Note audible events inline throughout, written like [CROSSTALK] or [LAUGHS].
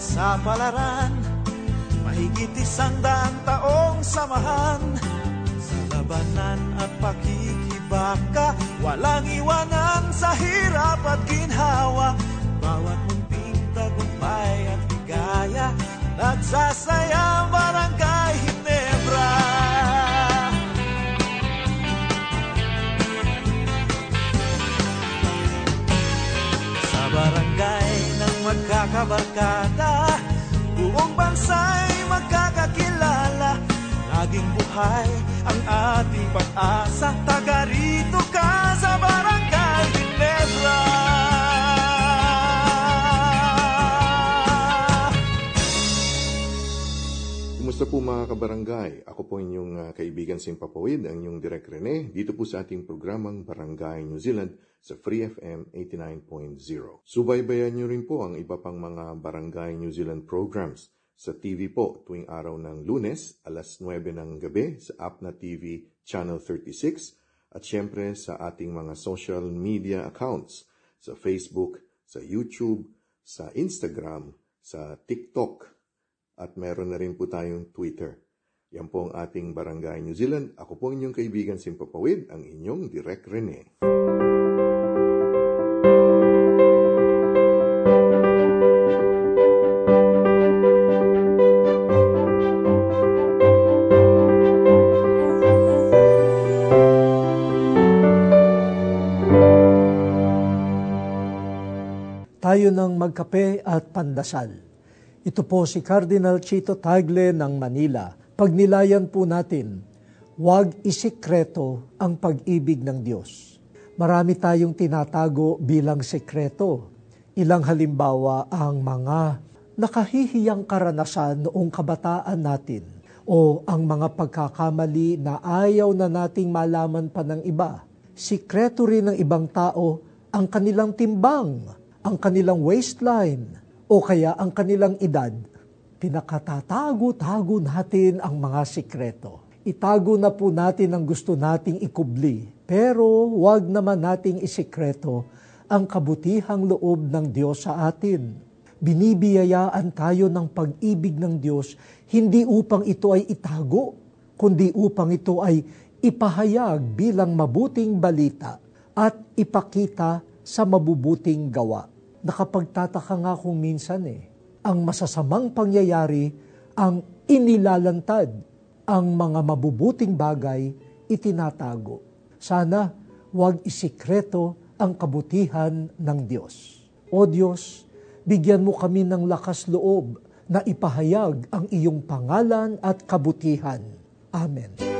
sa palaran Mahigit isang daang taong samahan. Sa labanan at pakikibaka Walang iwanan sa hirap at ginhawa. Bawat munting tagumpay at bigaya Nagsasayang barangay Hinebra Sa barangay ng magkakabarkan buhay ang ating pag-asa Taga rito ka sa Barangay Ginebra Kumusta po mga kabarangay? Ako po inyong uh, kaibigan Simpapawid, ang inyong Direk Rene, dito po sa ating programang Barangay New Zealand sa Free FM 89.0. Subaybayan nyo rin po ang iba pang mga Barangay New Zealand programs sa TV po tuwing araw ng lunes, alas 9 ng gabi sa Apna TV Channel 36 at syempre sa ating mga social media accounts sa Facebook, sa YouTube, sa Instagram, sa TikTok at meron na rin po tayong Twitter. Yan po ang ating Barangay New Zealand. Ako po inyong kaibigan Simpapawid, ang inyong Direk Rene. Tayo ng magkape at pandasal. Ito po si Cardinal Chito Tagle ng Manila. Pagnilayan po natin, huwag isikreto ang pag-ibig ng Diyos. Marami tayong tinatago bilang sekreto. Ilang halimbawa ang mga nakahihiyang karanasan noong kabataan natin o ang mga pagkakamali na ayaw na nating malaman pa ng iba. Sikreto rin ng ibang tao ang kanilang timbang ang kanilang waistline o kaya ang kanilang edad, pinakatatago-tago natin ang mga sikreto. Itago na po natin ang gusto nating ikubli, pero huwag naman nating isikreto ang kabutihang loob ng Diyos sa atin. Binibiyayaan tayo ng pag-ibig ng Diyos hindi upang ito ay itago, kundi upang ito ay ipahayag bilang mabuting balita at ipakita sa mabubuting gawa. Nakapagtataka nga kung minsan eh, ang masasamang pangyayari ang inilalantad, ang mga mabubuting bagay itinatago. Sana huwag isikreto ang kabutihan ng Diyos. O Diyos, bigyan mo kami ng lakas loob na ipahayag ang iyong pangalan at kabutihan. Amen.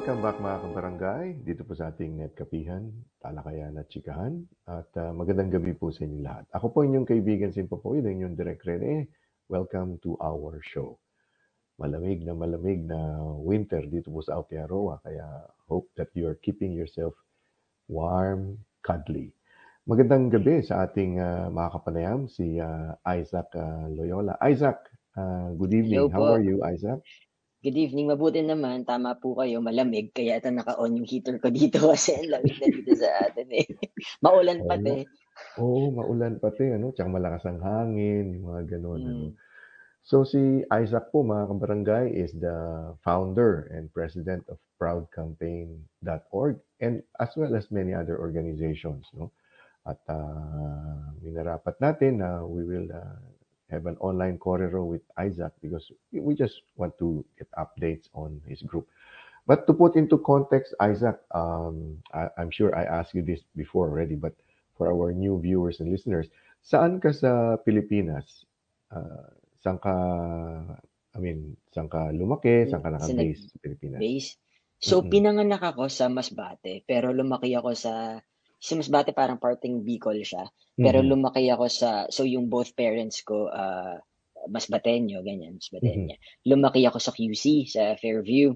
Welcome back mga kabarangay, dito po sa ating netkapihan, talakayan at chikahan. At uh, magandang gabi po sa inyo lahat. Ako po inyong kaibigan Simpo po, inyong Direk Rene. Welcome to our show. Malamig na malamig na winter dito po sa Aotearoa, kaya hope that you are keeping yourself warm, cuddly. Magandang gabi sa ating uh, mga kapanayam, si uh, Isaac uh, Loyola. Isaac, uh, good evening. Hello How po. are you, Isaac? Good evening. Mabuti naman. Tama po kayo. Malamig. Kaya ito naka-on yung heater ko dito [LAUGHS] kasi ang lamig na dito sa atin eh. [LAUGHS] Maulan pati. Oo, maulan pati, ano? Tsaka malakas ang hangin, yung mga ganun. Ano? Mm. So si Isaac po, mga kabarangay, is the founder and president of proudcampaign.org and as well as many other organizations. No? At uh, minarapat natin na we will uh, have an online corridor with Isaac because we just want to get updates on his group. But to put into context, Isaac, um, I, I'm sure I asked you this before already, but for our new viewers and listeners, saan ka sa Pilipinas? Uh, saan ka, I mean, saan ka lumaki? Saan ka Sa naka-base sa Pilipinas? Base. So, Mm-mm. pinanganak ako sa Masbate. Pero lumaki ako sa... Sa Masbate parang parting Bicol siya. Pero Mhm. lumaki ako sa... So, yung both parents ko, uh, Masbateño, ganyan, Masbateña. Lumaki ako sa QC, sa Fairview.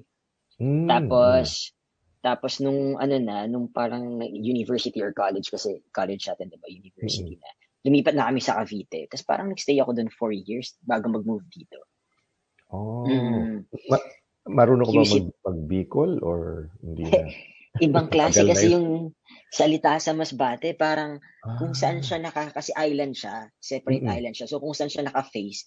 Mm, Tapos, tapos nung ano na, nung parang university or college, kasi college natin, di ba, university na. Lumipat na kami sa Cavite. Tapos parang nagstay ako doon four years bago mag-move dito. Oh. Mm. Ma- marunong ka ba mag, mag-Bicol or hindi [LAUGHS] na? Ibang klase Tagal na kasi yun. yung salita sa Masbate, parang kung saan Ah. siya naka, kasi island siya, separate island siya. So kung saan siya naka-face,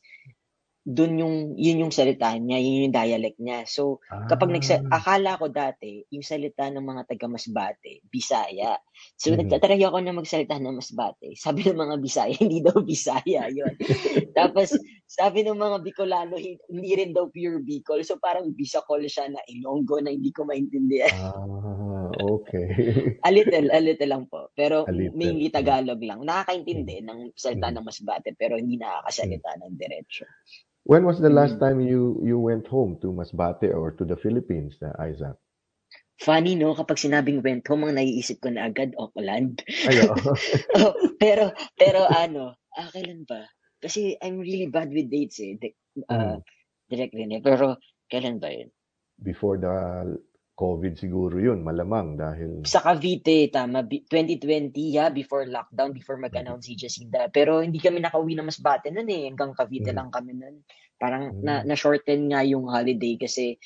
dun yung, yun yung salita niya, yun yung dialect niya. So, kapag nagsa, Ah. akala ko dati, yung salita ng mga taga Masbate, Bisaya. So, Mhm. nagtatry ako na magsalita ng Masbate. Sabi ng mga Bisaya, [LAUGHS] hindi daw Bisaya yun. [LAUGHS] Tapos, sabi ng mga Bicolano, hin- hindi rin daw pure Bicol. So, parang Bisacol siya na Ilonggo na hindi ko maintindihan. Ah, okay. [LAUGHS] a little, a little lang po. Pero mainly. Tagalog lang. Nakakaintindi ng salita Mm. ng Masbate, pero hindi nakakasalita ng diretsyo. When was the last Mm. time you you went home to Masbate or to the Philippines, uh, Isaac? Funny, no? Kapag sinabing went home, ang naiisip ko na agad, Auckland. Ayo. [LAUGHS] Oh, pero, pero ano, ah, kailan ba? Kasi I'm really bad with dates eh. Di, uh, Mm. direct rin eh. Pero, kailan ba yun? Before the COVID siguro yun, malamang dahil Sa Cavite, tama. Bi- 2020, yeah, before lockdown, before mag-announce si Jacinda. Pero hindi kami nakauwi na Masbate nun eh. Hanggang Cavite Mm. lang kami nun. Parang Mm. na, na-shorten nga yung holiday kasi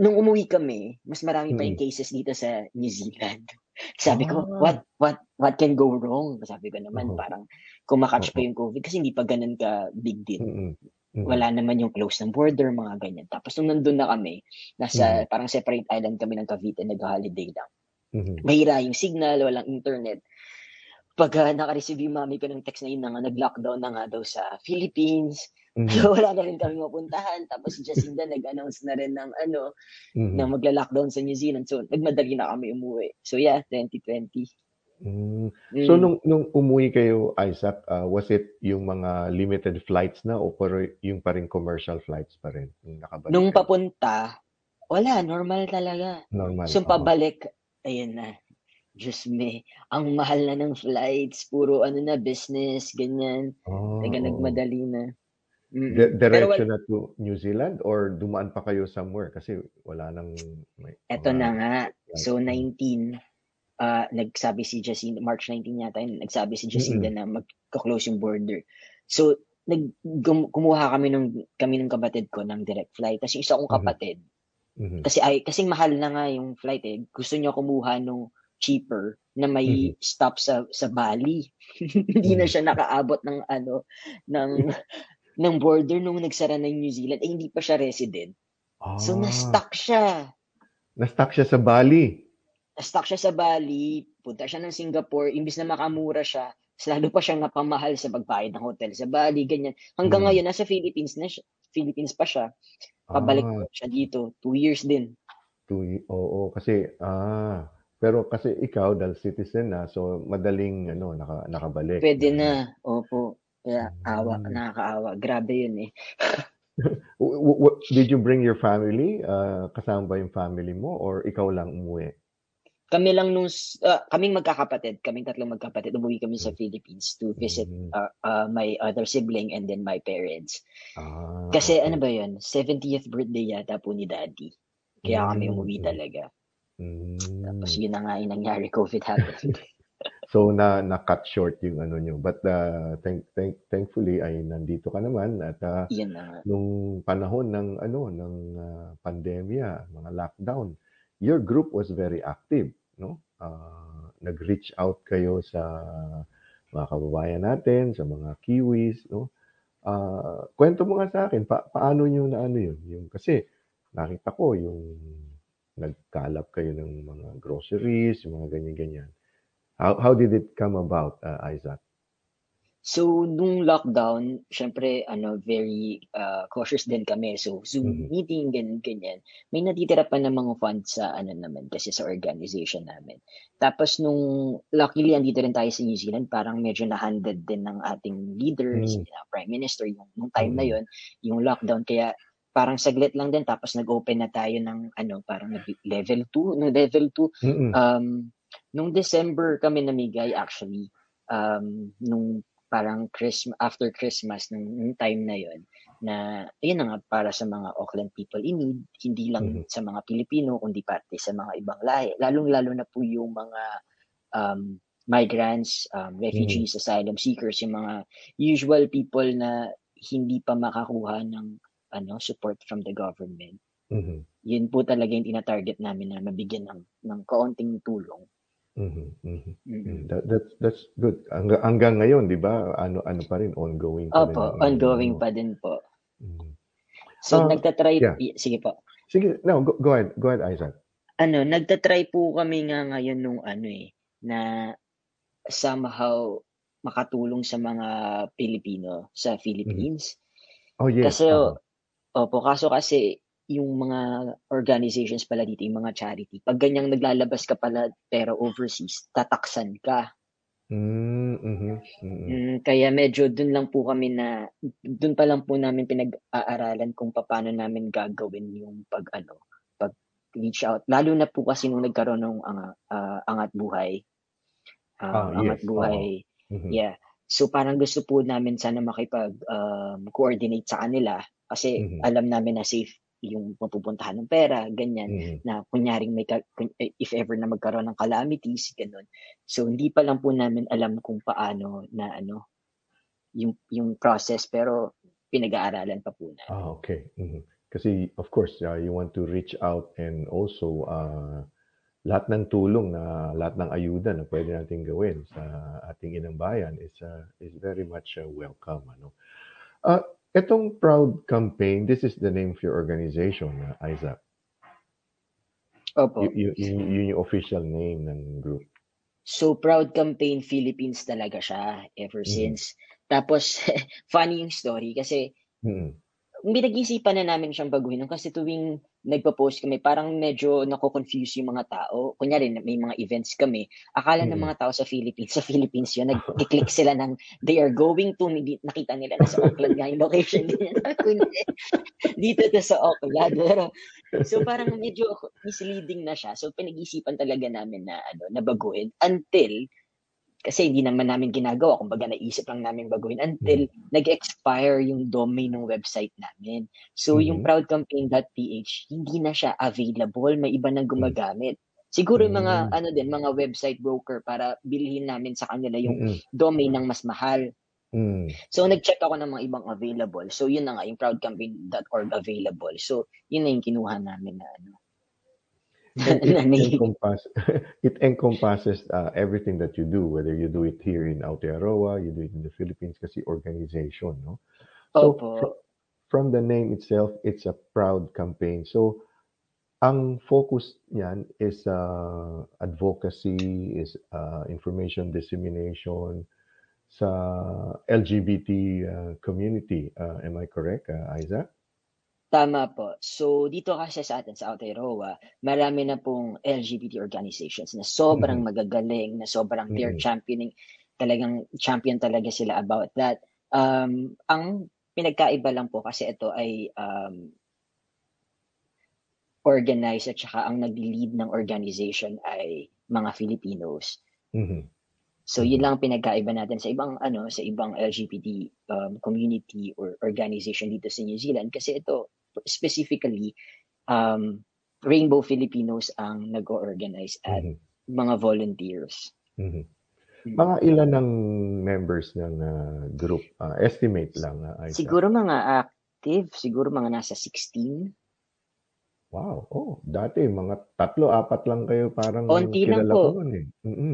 nung umuwi kami, mas marami pa yung Mm. cases dito sa New Zealand. [LAUGHS] Sabi ko, Ah. what what what can go wrong? Sabi ko naman, Oo. parang kumakatch pa Oo. yung COVID kasi hindi pa ganun ka big deal. Mm-mm. Mm-mm. Wala naman yung close ng border, mga ganyan. Tapos nung nandun na kami, nasa parang separate island kami ng Cavite, nag-holiday lang. Mhm. Mahira yung signal, walang internet. Pag uh, naka-receive yung mami ko ng text na yun na nga, nag-lockdown na nga daw sa Philippines. Mhm. So [LAUGHS] wala na rin kami mapuntahan. Tapos Jacinda nag-announce na rin ng ano, Mhm. na magla-lockdown sa New Zealand. So nagmadali na kami umuwi. So yeah, 2020. Mm. Mm. So nung nung umuwi kayo, Isaac, uh, was it yung mga limited flights na o pero yung pa rin commercial flights pa rin? Yung nakabalik Nung kayo? papunta, wala, normal talaga. normal. So oo. pabalik, ayun na. Diyos me, ang mahal na ng flights, puro ano na, business, ganyan. Oh, Taga nagmadali na. Mm. Di- Pero diretso na to New Zealand or dumaan pa kayo somewhere kasi wala nang may, Eto mga- na nga. So, Mm. 19, ah nagsabi si Jacinda, March 19 yata, nagsabi si Jacinda na mag-close yung border. So, nag, kumuha kami nung, kami ng kapatid ko ng direct flight. Tapos yung isa kong Mhm. kapatid, Mhm. kasi ay, kasing mahal na nga yung flight eh. Gusto niya kumuha nung cheaper na may stop sa sa Bali. [LAUGHS] Hindi na Mhm. siya nakaabot ng ano ng ng border nung nagsara na yung New Zealand. Eh, hindi pa siya resident. So, Ah, na-stuck siya. na-stuck siya sa Bali. Na-stuck siya sa Bali, punta siya ng Singapore, imbis na makamura siya, lalo pa siyang napamahal sa pagbayad ng hotel sa Bali, ganyan. Hanggang Mm. ngayon, nasa Philippines na siya, Philippines pa siya. Pabalik Ah, siya dito, two years din. two, oo, kasi ah, pero kasi ikaw dahil citizen na, so madaling ano naka, nakabalik. Pwede na, opo. Kaya awa, Mm. nakakaawa. Grabe yun eh. [LAUGHS] Did you bring your family? Uh, kasama ba yung family mo or ikaw lang umuwi? Kami lang nung, uh, kaming magkakapatid, kaming tatlong magkapatid, umuwi kami sa Philippines to visit Mm. uh, uh, my other sibling and then my parents. Ah, Kasi okay. ano ba yun, 70th birthday yata po ni daddy. Kaya kami Mm, umuwi mm. talaga. Tapos Mm. yun na nga yung nangyari, COVID happened. [LAUGHS] So na na-cut short yung ano nyo. But uh, thank, thank, thankfully ay nandito ka naman at uh, yun na nung panahon ng ano ng uh, pandemya, mga lockdown, your group was very active, no? Uh, nag-reach out kayo sa mga kababayan natin, sa mga Kiwis, no? Uh, kwento mo nga sa akin, pa- paano nyo na ano yun? Yung, kasi nakita ko yung nagkalap kayo ng mga groceries, mga ganyan-ganyan. How, how did it come about, uh, Isaac? So, nung lockdown, syempre, ano, very uh, cautious din kami. So, Zoom Mhm. meeting, ganyan, ganyan. May natitira pa ng mga funds sa, ano naman, kasi sa organization namin. Tapos, nung, luckily, andito rin tayo sa New Zealand, parang medyo na-handed din ng ating leaders, Mm. uh, prime minister, yung, nung time na Mm. yon yung lockdown. Kaya, parang saglit lang din, tapos nag-open na tayo ng, ano, parang nag- level 2, no, level 2, Mm-mm. Um, nung December kami namigay actually, um, nung parang Christmas, after Christmas, nung time na yon na, yun na nga, para sa mga Auckland people in need, hindi lang Mhm. sa mga Pilipino, kundi pati sa mga ibang lahi. Lalong-lalo na po yung mga um, migrants, um, refugees, asylum seekers, yung mga usual people na hindi pa makakuha ng ano support from the government Mhm. yun po talaga yung tinatarget namin na mabigyan ng, ng kaunting tulong. Mhm. Mhm. That, that's that's good. Hanggang, hanggang ngayon, 'di ba? Ano ano pa rin ongoing pa rin. Opo, ang- ongoing ano. pa din po. Mhm. So, Ah, nagtatry, yeah. y- sige po. Sige, no, go, go ahead. Go ahead, Isaac. Ano, nagtatry po kami nga ngayon nung ano eh, na somehow makatulong sa mga Pilipino sa Philippines. Oh, yes. Kasi, tama. opo, kaso kasi yung mga organizations pala dito, yung mga charity, pag ganyang naglalabas ka pala pero overseas, tataksan ka. Mm, mhm, mhm. Mm, kaya medyo dun lang po kami na dun pa lang po namin pinag-aaralan kung paano namin gagawin yung pag ano, pag reach out. Lalo na po kasi nung nagkaroon ng ah, angat buhay. Ah, Ah, angat yes, buhay. Mhm. Yeah. So parang gusto po namin sana makipag um, coordinate sa kanila kasi Mhm. alam namin na safe yung mapupuntahan ng pera, ganyan Mhm. na kunyaring may ka- eh, if ever na magkaroon ng calamities ganun. So hindi pa lang po namin alam kung paano na ano yung yung process pero pinag-aaralan pa po na. Ah, okay. Mhm. Kasi of course, uh, you want to reach out and also uh, lahat ng tulong na lahat ng ayuda na pwede nating gawin sa ating inang bayan is uh, is very much uh, welcome ano. Uh, etong proud campaign, this is the name of your organization, uh, Isaac. Opo. Y- y- yun, yun yung official name ng group. So Proud Campaign Philippines talaga siya ever Mhm. since. Tapos [LAUGHS] funny yung story kasi Mhm. pinag-isipan na namin siyang baguhin kasi tuwing nagpo-post kami, parang medyo nako-confuse yung mga tao. Kunyari, may mga events kami. Akala ng Mm. mga tao sa Philippines, [LAUGHS] sa Philippines yun, nag-click sila ng they are going to, nakita nila na sa Auckland nga yung location [LAUGHS] dito to sa Auckland. Pero, so parang medyo misleading na siya. So pinag-isipan talaga namin na ano, na baguhin until kasi hindi naman namin ginagawa, kumbaga naisip lang namin baguhin until nag-expire yung domain ng website namin. So yung Mhm. proudcampaign.ph, hindi na siya available, may iba nang gumagamit. Siguro yung mga Mm. ano din, mga website broker para bilhin namin sa kanila yung Mhm. domain ng mas mahal. Mm. So nag-check ako ng mga ibang available. So yun na nga yung proudcampaign.org available. So yun na yung kinuha namin na ano. It, [LAUGHS] Nani- encompass, [LAUGHS] it encompasses uh, everything that you do, whether you do it here in Aotearoa, you do it in the Philippines, kasi organization, no? So, Opo. fr- from the name itself, it's a proud campaign. So, ang focus niyan is uh, advocacy, is uh, information dissemination sa LGBT uh, community. Uh, am I correct, uh, Isaac? Tama po. So, dito kasi sa atin, sa Aotearoa, marami na pong LGBT organizations na sobrang Mhm. magagaling, na sobrang they're Mhm. championing, talagang champion talaga sila about that. Um, ang pinagkaiba lang po kasi ito ay um, organized at saka ang nag-lead ng organization ay mga Filipinos. Mhm. So yun lang ang pinagkaiba natin sa ibang ano sa ibang LGBT um, community or organization dito sa New Zealand kasi ito specifically um, Rainbow Filipinos ang nag-organize at Mhm. mga volunteers. Mhm. Mm. Mga ilan ng members ng ah, group? Ah, estimate lang, Aiza. Siguro mga active, siguro mga nasa 16. Wow. Oh, dati mga tatlo, apat lang kayo parang Onti lang ko po. nun eh.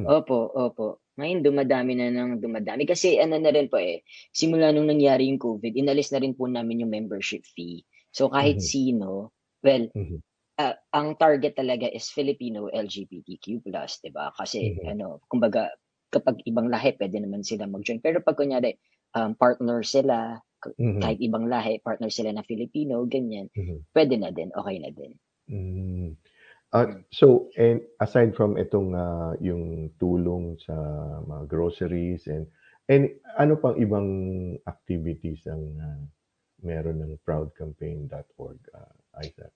Opo, opo. Ngayon dumadami na ng dumadami kasi ano na rin po eh, simula nung nangyari yung COVID, inalis na rin po namin yung membership fee. So kahit Mhm. sino, well, Mhm. ah, ang target talaga is Filipino LGBTQ+, 'di ba? Kasi Mhm. ano, kumbaga kapag ibang lahi pwede naman sila mag-join. Pero pag kunyari um, partner sila, k- Mhm. kahit ibang lahi, partner sila na Filipino, ganyan, Mhm. pwede na din, okay na din. Mm. Ah, so, and aside from itong ah, yung tulong sa mga groceries and and ano pang ibang activities ang ah, meron ng proudcampaign.org, uh, Isaac?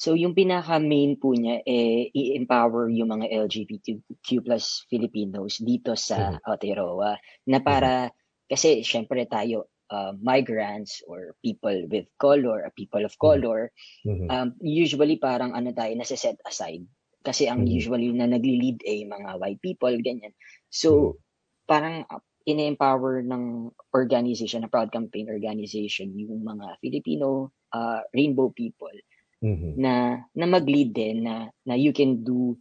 So yung pinaka-main po niya eh i-empower yung mga LGBTQ plus Filipinos dito sa Aotearoa na para kasi syempre tayo uh, migrants or people with color, or people of color, Mhm. um, usually parang ano tayo nasa-set aside kasi ang Mhm. usually na nagli-lead ay mga white people ganyan. So parang uh, ine-empower ng organization, na Proud Campaign organization yung mga Filipino uh, rainbow people Mhm. na na mag-lead din na na you can do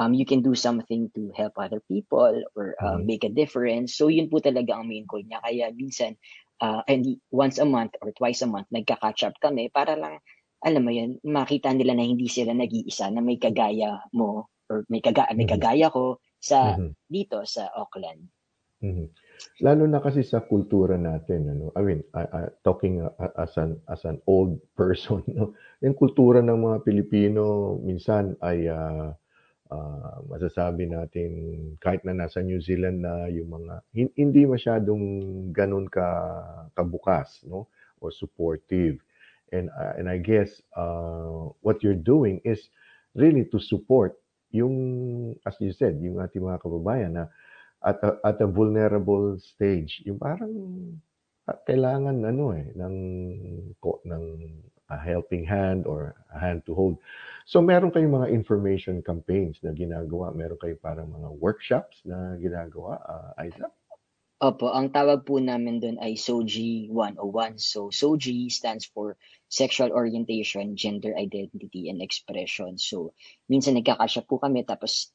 um you can do something to help other people or uh, Mhm. make a difference. So yun po talaga ang main goal niya. Kaya minsan uh, and once a month or twice a month nagka-catch up kami para lang alam mo yun, makita nila na hindi sila nag-iisa na may kagaya mo or may kaga may Mhm. kagaya ko sa Mhm. dito sa Auckland. Mhm. Lalo na kasi sa kultura natin ano. I mean, ah, ah, talking as an as an old [LAUGHS] person no. Yung kultura ng mga Pilipino minsan ay ah, ah, masasabi natin kahit na nasa New Zealand na yung mga hin- hindi masyadong ganun ka kabukas no or supportive. And ah, and I guess uh, what you're doing is really to support yung as you said, yung ating mga kababayan na at a, at a vulnerable stage, yung parang ah, kailangan ano eh ng ng a helping hand or a hand to hold. So meron kayong mga information campaigns na ginagawa, meron kayong parang mga workshops na ginagawa, uh, Isaac? Opo, ang tawag po namin doon ay SOGI 101. So SOGI stands for Sexual Orientation, Gender Identity and Expression. So minsan nagkakasya po kami tapos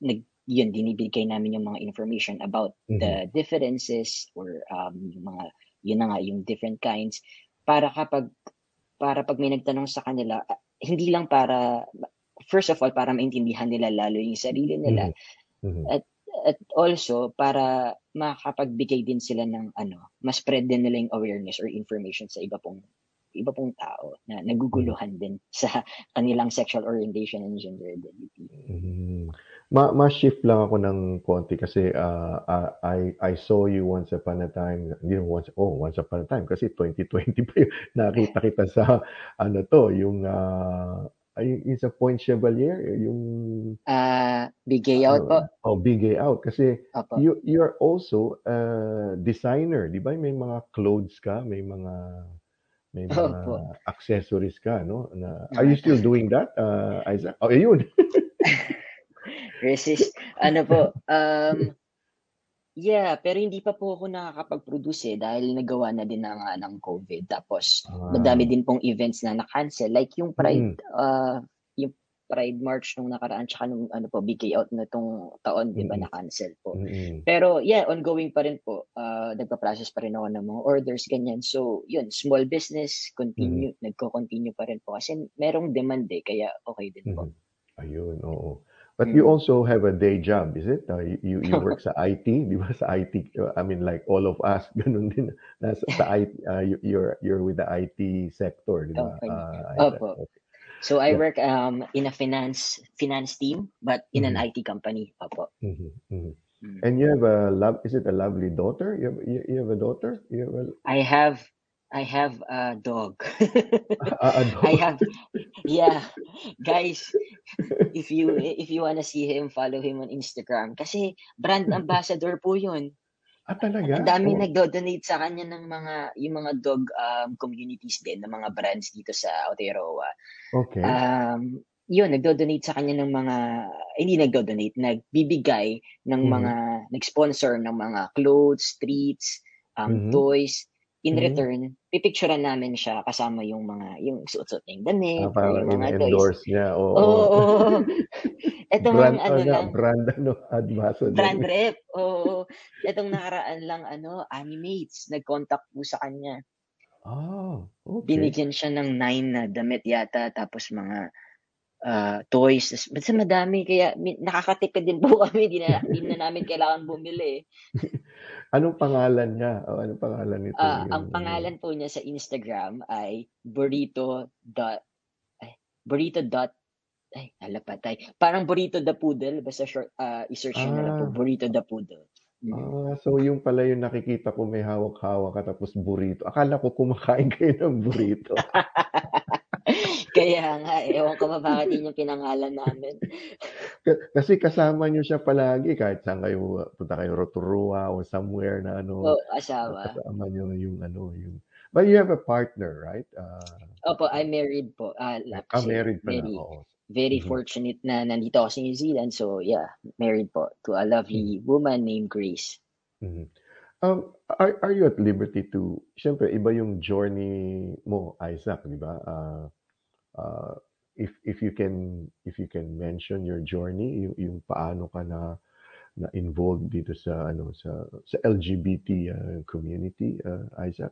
nag yun dinibigay namin yung mga information about the differences or um yung mga yun na nga yung different kinds para kapag para pag may nagtanong sa kanila ah, hindi lang para first of all para maintindihan nila lalo yung sarili nila Mhm. at also para makapagbigay din sila ng ano, mas spread din nila yung awareness or information sa iba pong iba pong tao na naguguluhan din sa kanilang sexual orientation and gender identity. Mhm. Ma ma-shift lang ako ng konti kasi ah, ah, I I saw you once upon a time, hindi naman once, oh, once upon a time kasi 2020 pa yun. [LAUGHS] Nakita kita sa ano to, yung ah, ay, yung sa Point Chevalier, yung Ah, bigay out po. oh, Bigay Out kasi Opo. you you're also a designer, 'di ba? May mga clothes ka, may mga may mga Opo. accessories ka, no? Na, are you still doing that, uh, Isaac? Oh, ayun. [LAUGHS] Resist. Ano po, um, yeah, pero hindi pa po ako nakakapag-produce eh dahil nagawa na din na nga ng COVID. Tapos, Ah. madami din pong events na na-cancel. Like yung Pride, Mm. uh, yung Pride March nung nakaraan, tsaka nung ano po, BK out na tong taon, di ba, Mm. na-cancel po. Mm-mm. Pero yeah, ongoing pa rin po. Uh, nagpa-process pa rin ako ng mga orders, ganyan. So, yun, small business, continue, nagko-continue pa rin po. Kasi merong demand eh, kaya okay din po. Mhm. Ayun, oo. But you Mm. also have a day job, is it? Uh, you, you work [LAUGHS] sa IT, di ba? Sa IT, I mean like all of us, [LAUGHS] ganun din. Nasa sa IT, uh, you- you're you're with the IT sector, di ba? Uh? Opo. Okay. So I Yeah. work um in a finance finance team but in an Mhm. IT company. Opo. Mhm, mhm. Mm. And you have a love, is it a lovely daughter? You have, you, you have a daughter? You have a, I have I have a dog. Ah, a [LAUGHS] dog. I have yeah. Guys, if you if you wanna see him, follow him on Instagram kasi brand ambassador po 'yun. Ah, talaga? Ang daming Oh. nagdo-donate sa kanya ng mga yung mga dog um, communities din ng mga brands dito sa Aotearoa. Okay. Um, yun, nagdo-donate sa kanya ng mga, hindi nagdo-donate, nagbibigay ng Mhm. mga, nag-sponsor ng mga clothes, treats, um, Mhm. toys. In Mhm. return, pipicturean namin siya kasama yung mga, yung suot-suot niya yung damit, Ah, yung mga toys. niya. Oo. Oo, oo. [LAUGHS] Etong brand, ano ano, lang, brand, ano, ambassador. brand rep. Oo. Etong nakaraan lang, ano, Animates, nag-contact po sa kanya. Ah, okay. Binigyan siya ng nine na damit yata, tapos mga ah, toys. Basta madami, kaya nakakatipid din po [LAUGHS] kami. Di na, di na namin kailangan bumili. [LAUGHS] Anong pangalan niya? O, anong pangalan nito? Ah, Yung- ang pangalan po niya sa Instagram ay burrito dot ay, burrito dot ay, halapatay. Parang burrito the poodle. Basta short, ah, i-search nyo na lang po, Ah. burrito the poodle. Mm. Ah, so yung pala yung nakikita ko may hawak-hawak ka tapos burrito. Akala ko kumakain kayo ng burrito. [LAUGHS] Kaya nga, ewan ko ba bakit yun yung pinangalan namin. Kasi kasama niyo siya palagi kahit saan kayo punta kayo Rotorua or somewhere na ano O, asawa. kasama niyo yung ano yung But you have a partner, right? Uh, Opo, I'm married po. Ah, ah, kasi married pala. very, Oo. very Mhm. fortunate na nandito ako sa New Zealand. So, yeah, married po to a lovely Mm-hmm. woman named Grace. Mhm. Um, are, are you at liberty to, siyempre, iba yung journey mo, Isaac, di ba? Uh, uh, if if you can if you can mention your journey, yung, yung paano ka na na involved dito sa ano sa sa LGBT uh, community, uh, Isaac,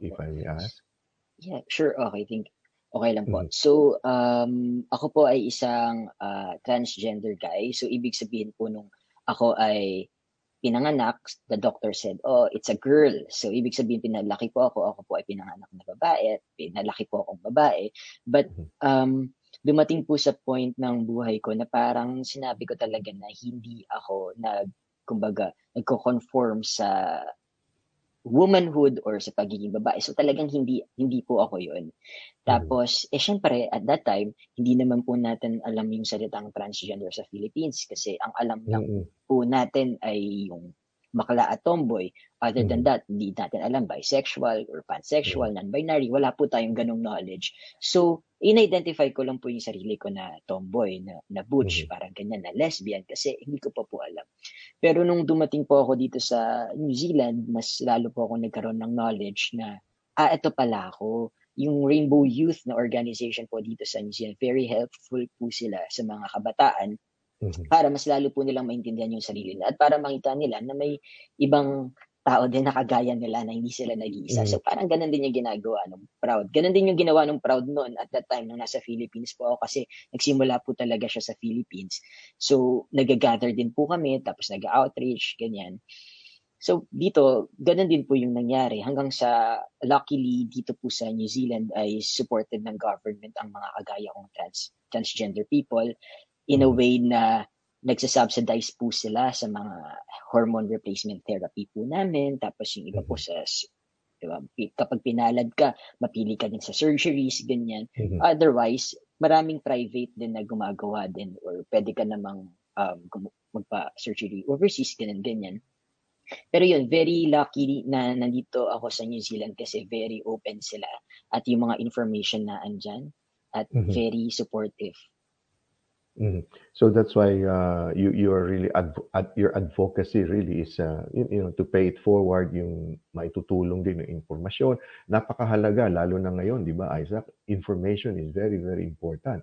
if Opo. I may ask. Yeah, sure. Okay, think okay lang po. Mhm. So, um, ako po ay isang ah, transgender guy. So, ibig sabihin po nung ako ay pinanganak, the doctor said, oh, it's a girl. So, ibig sabihin, pinalaki po ako. Ako po ay pinanganak na babae. Pinalaki po akong babae. But, Mhm. um, dumating po sa point ng buhay ko na parang sinabi ko talaga na hindi ako nag, kumbaga, nagko-conform sa womanhood or sa pagiging babae. So talagang hindi hindi po ako 'yun. Tapos eh syempre at that time hindi naman po natin alam yung salitang transgender sa Philippines kasi ang alam lang Mm-mm. po natin ay yung bakla at tomboy. Other than Mhm. that, hindi natin alam bisexual or pansexual, non-binary. Wala po tayong ganong knowledge. So, in-identify ko lang po yung sarili ko na tomboy, na, na butch, Mhm. parang ganyan, na lesbian kasi hindi ko pa po alam. Pero nung dumating po ako dito sa New Zealand, mas lalo po ako nagkaroon ng knowledge na, ah, ito pala ako. Yung Rainbow Youth na organization po dito sa New Zealand, very helpful po sila sa mga kabataan Mhm. para mas lalo po nilang maintindihan yung sarili nila at para makita nila na may ibang tao din na kagaya nila na hindi sila nag-iisa. Mhm. So parang ganun din yung ginagawa ng Proud. Ganun din yung ginawa ng Proud noon at that time nung nasa Philippines po ako kasi nagsimula po talaga siya sa Philippines. So nag-gather din po kami tapos nag-outreach, ganyan. So dito, ganun din po yung nangyari hanggang sa luckily dito po sa New Zealand ay supported ng government ang mga kagaya kong trans transgender people in a way na nagsasubsidize po sila sa mga hormone replacement therapy po namin. Tapos yung iba po Mhm. sa, di ba, kapag pinalad ka, mapili ka din sa surgeries, ganyan. Mhm. Otherwise, maraming private din na gumagawa din or pwede ka namang um, magpa-surgery overseas, ganyan, ganyan. Pero yun, very lucky na nandito ako sa New Zealand kasi very open sila at yung mga information na andyan at Mhm. very supportive. Mhm. So that's why uh, you you are really adv- ad- your advocacy really is uh, you, you know to pay it forward yung maitutulong din ng impormasyon. Napakahalaga lalo na ngayon, 'di ba, Isaac? Information is very very important.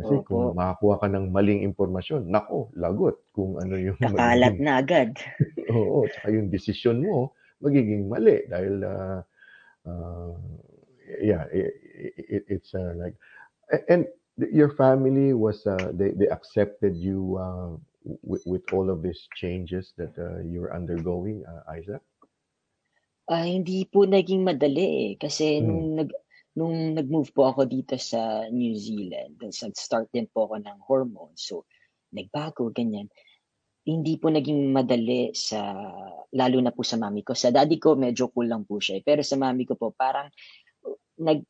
Kasi Opo. kung makakuha ka ng maling impormasyon, nako, lagot kung ano yung Kakalat magiging na agad. [LAUGHS] Oo, tsaka yung desisyon mo magiging mali dahil uh, uh, yeah, it, it, it's uh, like and your family was uh, they they accepted you uh, with, with all of these changes that uh, you're undergoing, uh, Isaac. Ah, hindi po naging madali eh. Kasi Mm. nung nag nung nag-move po ako dito sa New Zealand, nag-start din po ako ng hormones. So, nagbago, ganyan. hindi po naging madali sa lalo na po sa mami ko. Sa daddy ko medyo cool lang po siya, eh. pero sa mami ko po parang nag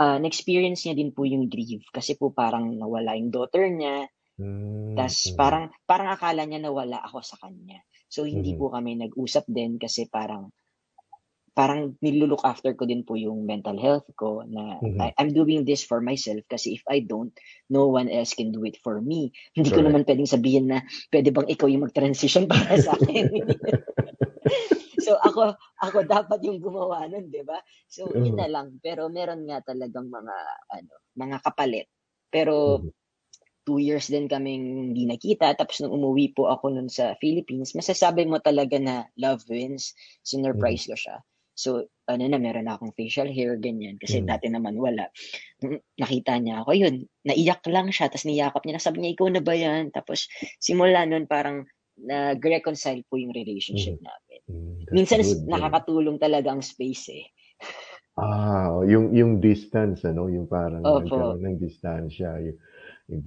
ah, na-experience niya din po yung grief kasi po parang nawala yung daughter niya. Hmm, Tas mhm. parang parang akala niya nawala ako sa kanya. So hindi Mhm. po kami nag-usap din kasi parang parang nilu-look after ko din po yung mental health ko na Mhm. I, I'm doing this for myself kasi if I don't, no one else can do it for me. Hindi ko Correct. naman pwedeng sabihin na pwede bang ikaw yung mag-transition para sa akin. [LAUGHS] so ako ako dapat yung gumawa nun, 'di ba? So yun Oo. na lang pero meron nga talagang mga ano, mga kapalit. Pero Mhm. two years din kaming hindi nakita. Tapos nung umuwi po ako nun sa Philippines, masasabi mo talaga na love wins. Sinurprise ko siya. So, ano na, meron na akong facial hair, ganyan. Kasi Mm. dati naman wala. Nung nakita niya ako, yun, naiyak lang siya. Tapos niyakap niya, sabi niya, ikaw na ba yan? Tapos simula nun, parang nag-reconcile po yung relationship namin. That's Minsan, good, yeah. nakakatulong talaga ang space eh. Ah, oh, yung yung distance ano, yung parang Opo. ng distansya, yung, yung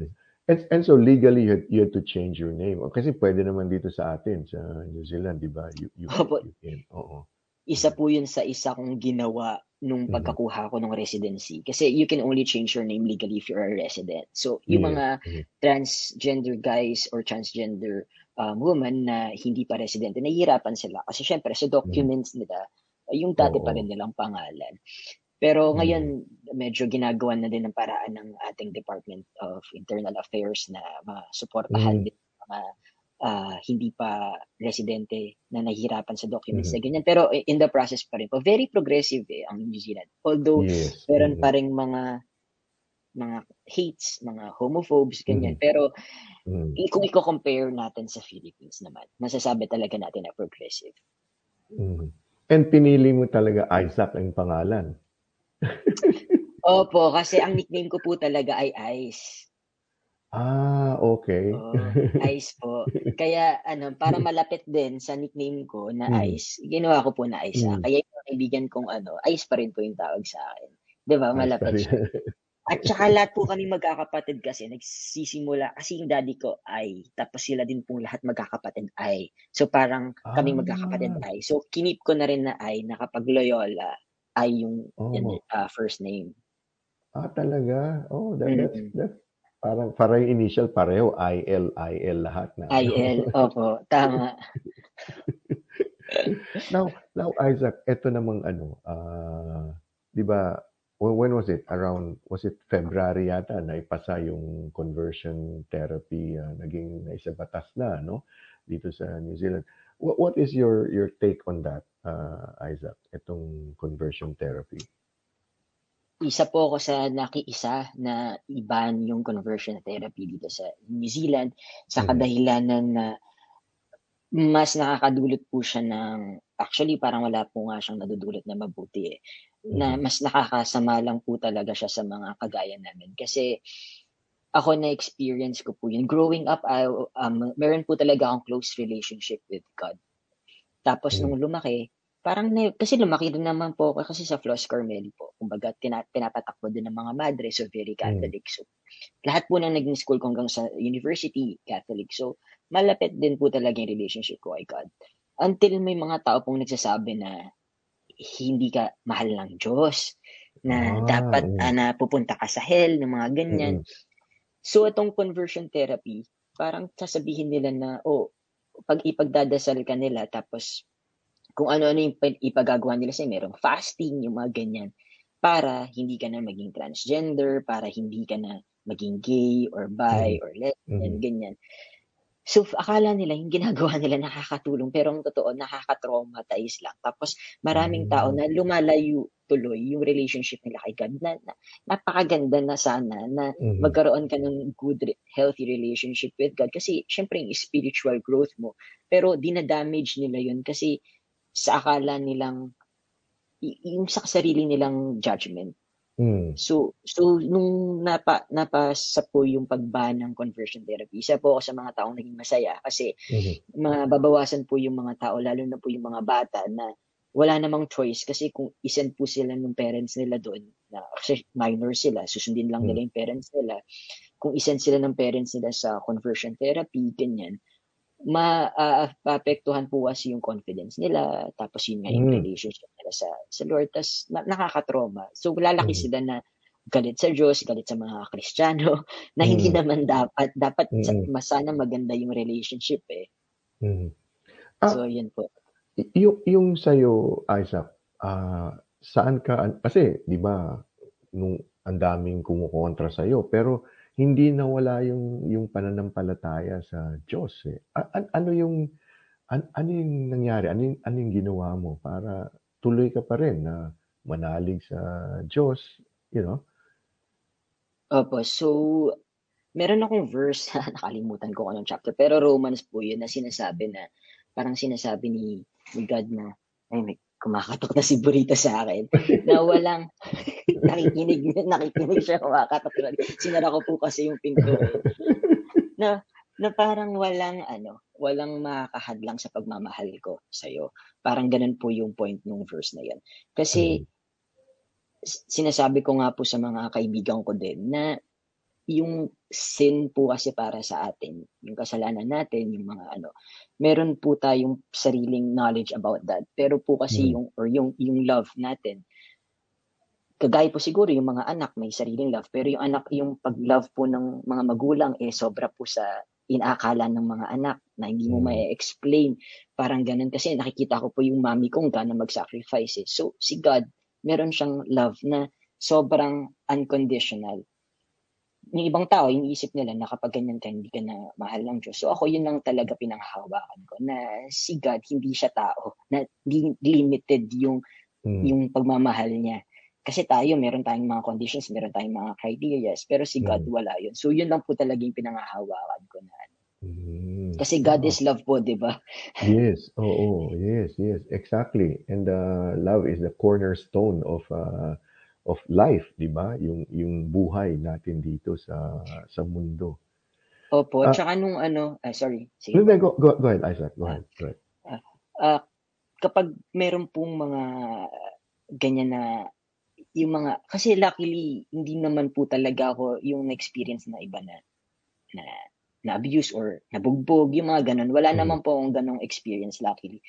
and, and so legally you had, you had to change your name. O, Kasi pwede naman dito sa atin sa New Zealand, 'di ba? You you, Opo. you can. Oo. isa po yun sa isa kong ginawa nung Mhm. pagkakuha ko ng residency. Kasi you can only change your name legally if you're a resident. So, yung Yes. mga transgender guys or transgender um, woman na hindi pa residente, nahihirapan sila. Kasi syempre, sa documents nila, yung dati pa rin nilang pangalan. Pero Mhm. ngayon, medyo ginagawa na din ng paraan ng ating Department of Internal Affairs na masuportahan Mhm. din mga ah, hindi pa residente na nahihirapan sa documents Mhm. na ganyan. Pero i- in the process pa rin po. Very progressive eh, ang New Zealand. Although, Yes. meron mhm. pa rin mga mga hates, mga homophobes, ganyan. Mhm. Pero i- kung i-compare natin sa Philippines naman, masasabi talaga natin na progressive. Mhm. And pinili mo talaga Isaac ang pangalan. [LAUGHS] Opo, kasi ang nickname ko po talaga ay Ice. Ah, okay. Oo, Ice po. [LAUGHS] Kaya ano, para malapit din sa nickname ko na Mm. Ice, ginawa ko po na Ice. Mm. Kaya yung kaibigan kong ano, Ice pa rin po yung tawag sa akin. 'Di ba? Malapit siya. [LAUGHS] At saka lahat po kami magkakapatid kasi nagsisimula kasi yung daddy ko ay tapos sila din pong lahat magkakapatid ay. So parang kami magkakapatid Ah. ay. So kinip ko na rin na ay na kapag Loyola ay yung yan, Oh. ah, first name. Ah, talaga? Oh, that, that's, Mm. that's parang parang yung initial pareho IL IL lahat na. IL. [LAUGHS] Opo, tama. Now, now Isaac, eto namang ano, ah, 'di ba? When, when was it? Around was it February yata na ipasa yung conversion therapy ah, naging naisa batas na no dito sa New Zealand. What, what is your your take on that, ah, Isaac? Etong conversion therapy. Isa po ako sa nakiisa na iban yung conversion therapy dito sa New Zealand sa Mhm. kadahilanan na mas nakakadulot po siya ng actually parang wala po nga siyang nadudulot na mabuti eh. Na Mhm. mas nakakasama lang po talaga siya sa mga kagaya namin. Kasi ako na experience ko po yun. Growing up, I, um, meron po talaga akong close relationship with God. Tapos Mm. nung lumaki, parang na, kasi lumaki din naman po ako kasi sa Flos Carmeli po. Kumbaga, tina, pinapatakbo din ng mga madre, so very Catholic. So, lahat po ng naging school ko hanggang sa university, Catholic. So, malapit din po talaga yung relationship ko kay God. Until may mga tao pong nagsasabi na hindi ka mahal ng Diyos, na Ah, dapat mm. ah, na pupunta ka sa hell, ng mga ganyan. Mm-mm. So, itong conversion therapy, parang sasabihin nila na, oh, pag ipagdadasal ka nila, tapos kung ano-ano yung pa- ipagagawa nila sa'yo, merong fasting, yung mga ganyan, para hindi ka na maging transgender, para hindi ka na maging gay or bi Mhm. or lesbian, Mhm. ganyan. So, akala nila yung ginagawa [LAUGHS] nila nakakatulong, pero ang totoo, nakaka-traumatize lang. Tapos, maraming tao Mm. na lumalayo tuloy yung relationship nila kay God na, na napakaganda na sana na Mhm. magkaroon ka ng good, healthy relationship with God. Kasi, syempre, yung spiritual growth mo. Pero, dinadamage nila yun kasi sa akala nilang, yung sa sarili nilang judgment. Mm. So, so nung napa, napasa po yung pagban ng conversion therapy, isa po ako sa mga taong naging masaya kasi Mhm. mababawasan po yung mga tao, lalo na po yung mga bata na wala namang choice kasi kung isend po sila ng parents nila doon, na, kasi minor sila, susundin lang nila yung parents nila, kung isend sila ng parents nila sa conversion therapy, ganyan, ma uh, maapektuhan po kasi yung confidence nila, tapos yun nga yung Mm. relationship nila sa sa Lord, tas na nakakatrauma. So lalaki Mm. sila na galit sa Diyos, galit sa mga Kristiyano, [LAUGHS] na hindi Mm. naman dapat. Dapat sa Mm. mas sana maganda yung relationship, eh. Mm. Ah, So yun po. y- yung yung sa'yo, Isaac, ah, saan ka kasi 'di ba, nung ang daming kumukontra sa'yo, pero hindi nawala yung yung pananampalataya sa Diyos, eh. A an ano yung an ano yung nangyari? Ano yung ano yung ginawa mo para tuloy ka pa rin na manalig sa Diyos, you know? Opo. So, meron akong verse, [LAUGHS] nakalimutan ko anong chapter, pero Romans po yun na sinasabi na, parang sinasabi ni, ni God na, ay, may kumakatok na si Burrito sa akin, na walang, [LAUGHS] nakikinig, nakikinig siya kumakatok. Sinara ko po kasi yung pinto. Na, na parang walang, ano, walang makakahadlang sa pagmamahal ko sa'yo. Parang ganun po yung point ng verse na yan. Kasi, Mm. sinasabi ko nga po sa mga kaibigan ko din na yung sin po kasi para sa atin, yung kasalanan natin, yung mga ano, meron po tayong sariling knowledge about that. Pero po kasi Mm. yung, or yung, yung love natin, kagaya po siguro yung mga anak may sariling love, pero yung anak, yung pag-love po ng mga magulang eh sobra po sa inakala ng mga anak na hindi mo Mm. may explain Parang ganun kasi nakikita ko po yung mami kong gaano mag-sacrifice eh. So si God, meron siyang love na sobrang unconditional. Yung ibang tao, yung isip nila na kapag ganyan ka, hindi ka na mahal ng Diyos. So ako, yun lang talaga pinanghahawakan ko na si God, hindi siya tao. Na li- limited yung Mm. yung pagmamahal niya. Kasi tayo, meron tayong mga conditions, meron tayong mga criteria, pero si God Mm. wala yun. So yun lang po talaga yung pinangahawakan ko na. Mm. Kasi God is love po, di ba? [LAUGHS] Yes, oo, yes, yes, exactly. And uh, love is the cornerstone of uh, of life, 'di ba? Yung yung buhay natin dito sa sa mundo. Opo, Ah, tsaka nung ano, ah, sorry, sige go, go, go ahead, Isaac. Go Ah, ahead. Go ahead. ah, ah, kapag meron pong mga ganyan na yung mga kasi luckily hindi naman po talaga ako yung na-experience na iba na na na abuse or nabugbog yung mga ganun wala Mm. naman po akong ganong experience luckily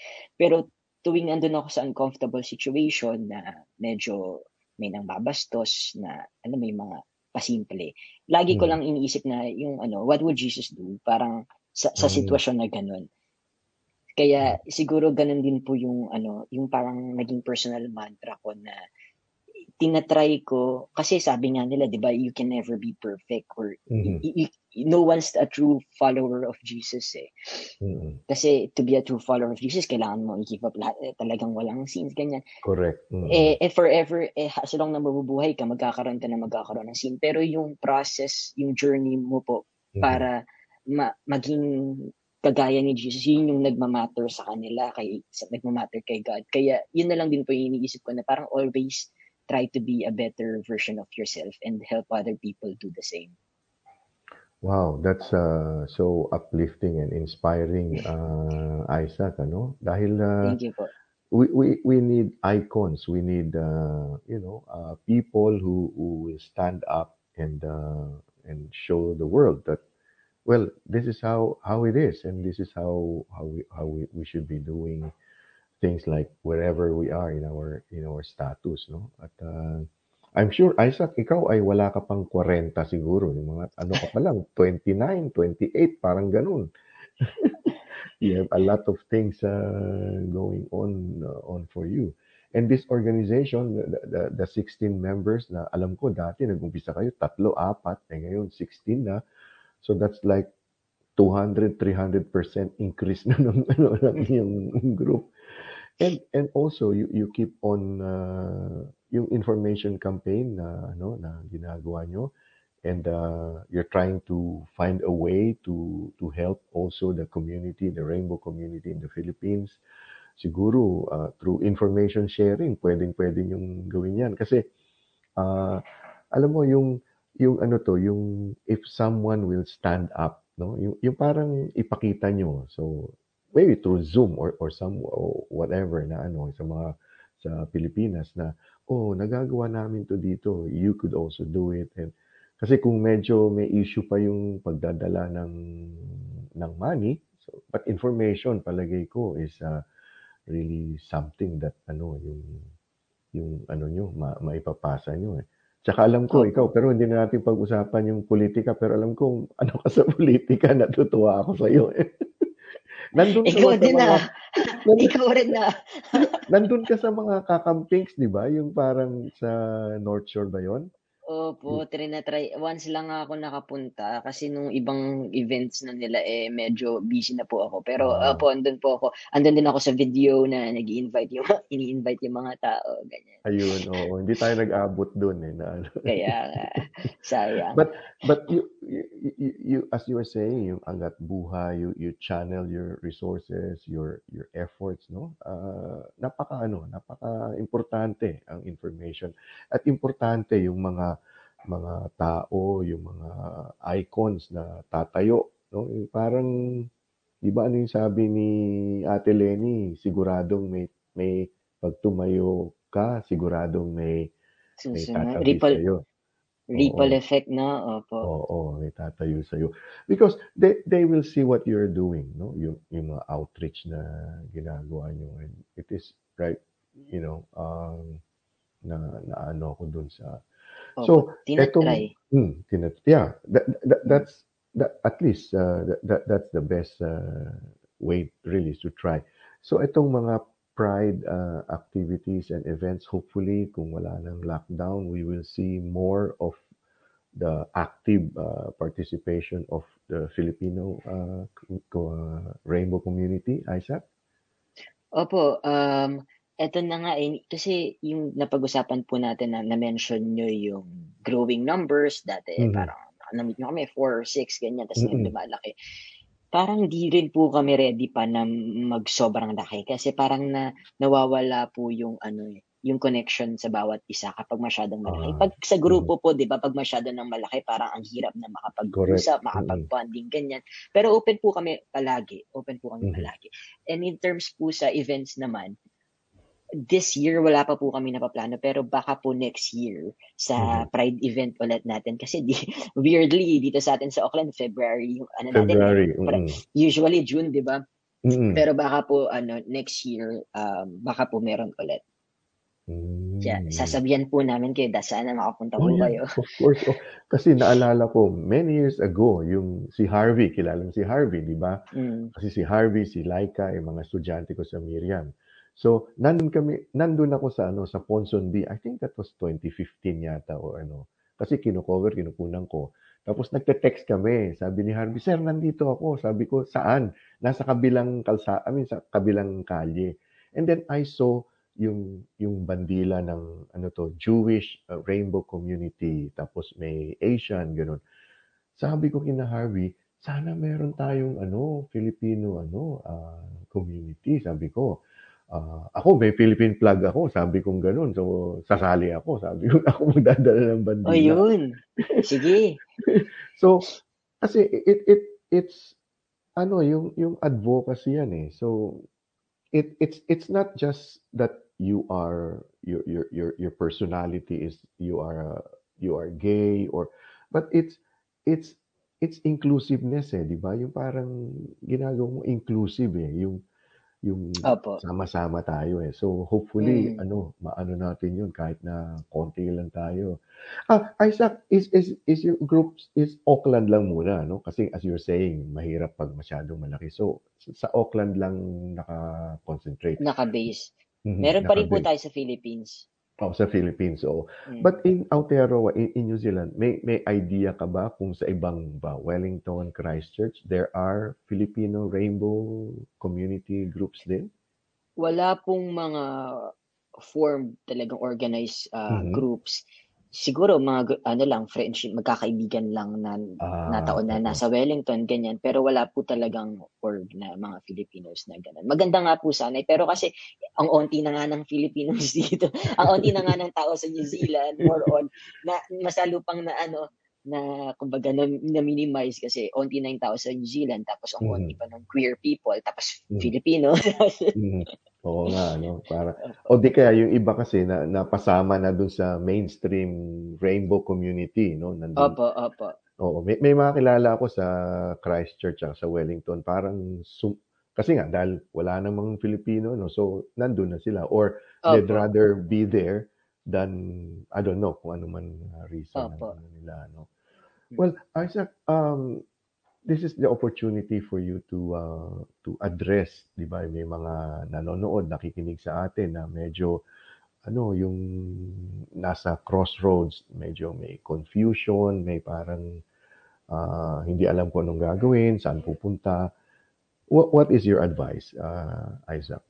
pero tuwing nandun ako sa uncomfortable situation na medyo may nang babastos na ano may mga pasimple lagi ko Mm. lang iniisip na yung ano what would Jesus do parang sa, sa Mm. sitwasyon na ganun kaya siguro ganun din po yung ano, yung parang naging personal mantra ko na tinatry ko kasi sabi nga nila 'di ba you can never be perfect or Mhm. y- y- no one's a true follower of Jesus eh. Mm. Kasi to be a true follower of Jesus kailangan mo i-give up lahat eh, talagang walang sins ganyan. Correct. Mm. Eh, eh forever eh as long na mabubuhay ka magkakaroon ka na magkakaroon ng sin pero yung process, yung journey mo po Mhm. para ma- maging kagaya ni Jesus, yun yung nagmamatter sa kanila, kay, sa, nagmamatter kay God. Kaya yun na lang din po yung iniisip ko na parang always try to be a better version of yourself and help other people do the same. Wow, that's uh, so uplifting and inspiring, [LAUGHS] uh, Isaac, ano? Dahil uh, Thank you po. we, we, we need icons. We need, uh, you know, uh, people who, who will stand up and uh, and show the world that, well, this is how, how it is, and this is how how we how we, we should be doing things like wherever we are in our in our status, no? At uh, I'm sure Isaac, ikaw ay wala ka pang 40 siguro, yung mga ano ka pa lang, 29, 28, parang ganun. [LAUGHS] you have a lot of things uh, going on uh, on for you. And this organization, the, the, the 16 members na alam ko dati nag-umpisa kayo tatlo, apat, eh ngayon 16 na. So that's like 200, 300% increase na [LAUGHS] ng ano ng yung group. And and also you you keep on uh, yung information campaign na ano na ginagawa nyo and uh, you're trying to find a way to to help also the community, the rainbow community in the Philippines. Siguro uh, through information sharing, pwedeng pwedeng yung gawin yan kasi uh, alam mo yung yung ano to, yung if someone will stand up, no? Yung yung parang ipakita nyo. So maybe through Zoom or or some or whatever na ano sa mga sa Pilipinas na oh nagagawa namin to dito you could also do it and kasi kung medyo may issue pa yung pagdadala ng ng money So, but information, palagay ko, is uh, really something that, ano, yung, yung, ano nyo, ma, maipapasa nyo eh. Tsaka alam ko, Opo. ikaw, pero hindi na natin pag-usapan yung politika, pero alam ko, ano ka sa [LAUGHS] politika, natutuwa ako sa iyo eh. Nandun ka Ikaw sa din mga, na. [LAUGHS] nandun, Ikaw rin na. [LAUGHS] nandun ka sa mga kakampings, di ba? Yung parang sa North Shore ba yon? Opo, Hmm. trinatry. Once lang ako nakapunta kasi nung ibang events na nila eh medyo busy na po ako. Pero Ah. opo, andun po ako. Andun din ako sa video na nag invite yung [LAUGHS] ini-invite yung mga tao, ganyan. Ayun, oo. Hindi tayo nag-abot doon eh. Na, ano. Kaya nga, [LAUGHS] sayang. But but you, you, you, you as you were saying, yung angat buhay, you you channel your resources, your your efforts, no? Uh, napaka ano, napaka importante ang information. At importante yung mga mga tao, yung mga icons na tatayo, no? Yung parang di ba ano yung sabi ni Ate Lenny, siguradong may may pag tumayo ka, siguradong may may tatabi Ripple, sa'yo. ripple Oo. effect na, opo. Oo, may tatayo sa'yo. Because they, they will see what you're doing, no? Yung, yung mga outreach na ginagawa nyo. And it is right, you know, um, na, na ano ko dun sa... Opo. So, etong, hmm, tinat, yeah, that, that, that's, that, at least, uh, that, that, that's the best uh, way really to try. So, itong mga pride uh, activities and events, hopefully, kung wala nang lockdown, we will see more of the active uh, participation of the Filipino uh, uh, rainbow community, Isaac? Opo, um, eto na nga eh, kasi yung napag-usapan po natin na na-mention nyo yung growing numbers, dati Mhm. parang na-meet nyo kami, 4 or 6, ganyan, tapos Mm-mm. lumalaki. Parang di rin po kami ready pa na mag-sobrang laki kasi parang na nawawala po yung ano eh, yung connection sa bawat isa kapag masyadong malaki. Ah, Pag sa grupo po, 'di ba, pag masyado ng malaki, parang ang hirap na makapag-usap, makapag-bonding ganyan. Pero open po kami palagi, open po kami Mhm. palagi. And in terms po sa events naman, this year wala pa po kami napaplano pero baka po next year sa Mhm. Pride event ulit natin kasi di, [LAUGHS] weirdly dito sa atin sa Auckland February yung ano natin February. pra- mm usually June di ba Mm-mm. pero baka po ano next year um, baka po meron ulit Mm. sasabihan po namin kayo da sana makapunta po Oh, yeah, kayo of course. Oh, kasi naalala ko, many years ago, yung si Harvey, kilala mo si Harvey, di ba? mm. Kasi si Harvey, si Laika, yung mga estudyante ko sa Miriam. So, nandun kami, nandun ako sa ano, sa Ponsonby. I think that was 2015 yata o ano. Kasi kino-cover, kinukunan ko. Tapos nagte-text kami. Sabi ni Harvey, Sir, nandito ako. Sabi ko, saan? Nasa kabilang kalsa, I mean, sa kabilang kalye. And then I saw yung yung bandila ng ano to Jewish uh, rainbow community tapos may Asian ganun sabi ko kina Harvey sana meron tayong ano Filipino ano ah, community sabi ko Ah, ako may Philippine flag ako sabi kong ganun so sasali ako sabi ko [LAUGHS] ako magdadala ng bandila oh yun sige [LAUGHS] So, kasi it it it's ano yung yung advocacy yan eh. So it it's it's not just that you are your your your your personality is you are uh, you are gay or but it's it's it's inclusiveness eh, 'di ba? Yung parang ginagawa mo inclusive eh, yung yung opo sama-sama tayo eh. So hopefully Mm. ano, maano natin 'yun kahit na konti lang tayo. Ah, Isaac, is is is your group is Auckland lang muna, no? Kasi as you're saying, mahirap pag masyadong malaki. So sa Auckland lang naka-concentrate. naka-base Mhm, meron pa rin po naka-base. tayo sa Philippines Oh, sa Philippines. So, Mm. but in Aotearoa, in, in New Zealand, may may idea ka ba kung sa ibang ba Wellington, Christchurch, there are Filipino rainbow community groups din? wala pong mga formed talagang organized uh, Mhm. groups. Siguro mga ano lang friendship, magkakaibigan lang na Ah, na taon na oo. nasa Wellington ganyan pero wala po talagang org na mga Filipinos na ganun. Maganda nga po sana eh, pero kasi ang onti na nga ng Filipinos [LAUGHS] dito. ang onti na nga ng tao sa New Zealand more on na masalo pang na ano na kumbaga na, na minimize kasi tao sa New Zealand tapos ang onti Mhm. pa ng queer people tapos Mhm. Filipino. [LAUGHS] Mhm. Oo nga, no? Para, [LAUGHS] o di kaya yung iba kasi na napasama na dun sa mainstream rainbow community, no? Nandun, opo, opo. Oo, may, may mga kilala ako sa Christchurch at sa Wellington. Parang, sum- kasi nga, dahil wala namang Filipino, no? so nandun na sila. Or they'd Opo. rather be there than, I don't know, kung ano man uh, reason Opo. ano nila. No? Well, Isaac, um, this is the opportunity for you to uh, to address, 'di ba? May mga nanonood, nakikinig sa atin na medyo ano, yung nasa crossroads, medyo may confusion, may parang ah, hindi alam kung anong gagawin, saan pupunta. What what is your advice, uh, Isaac?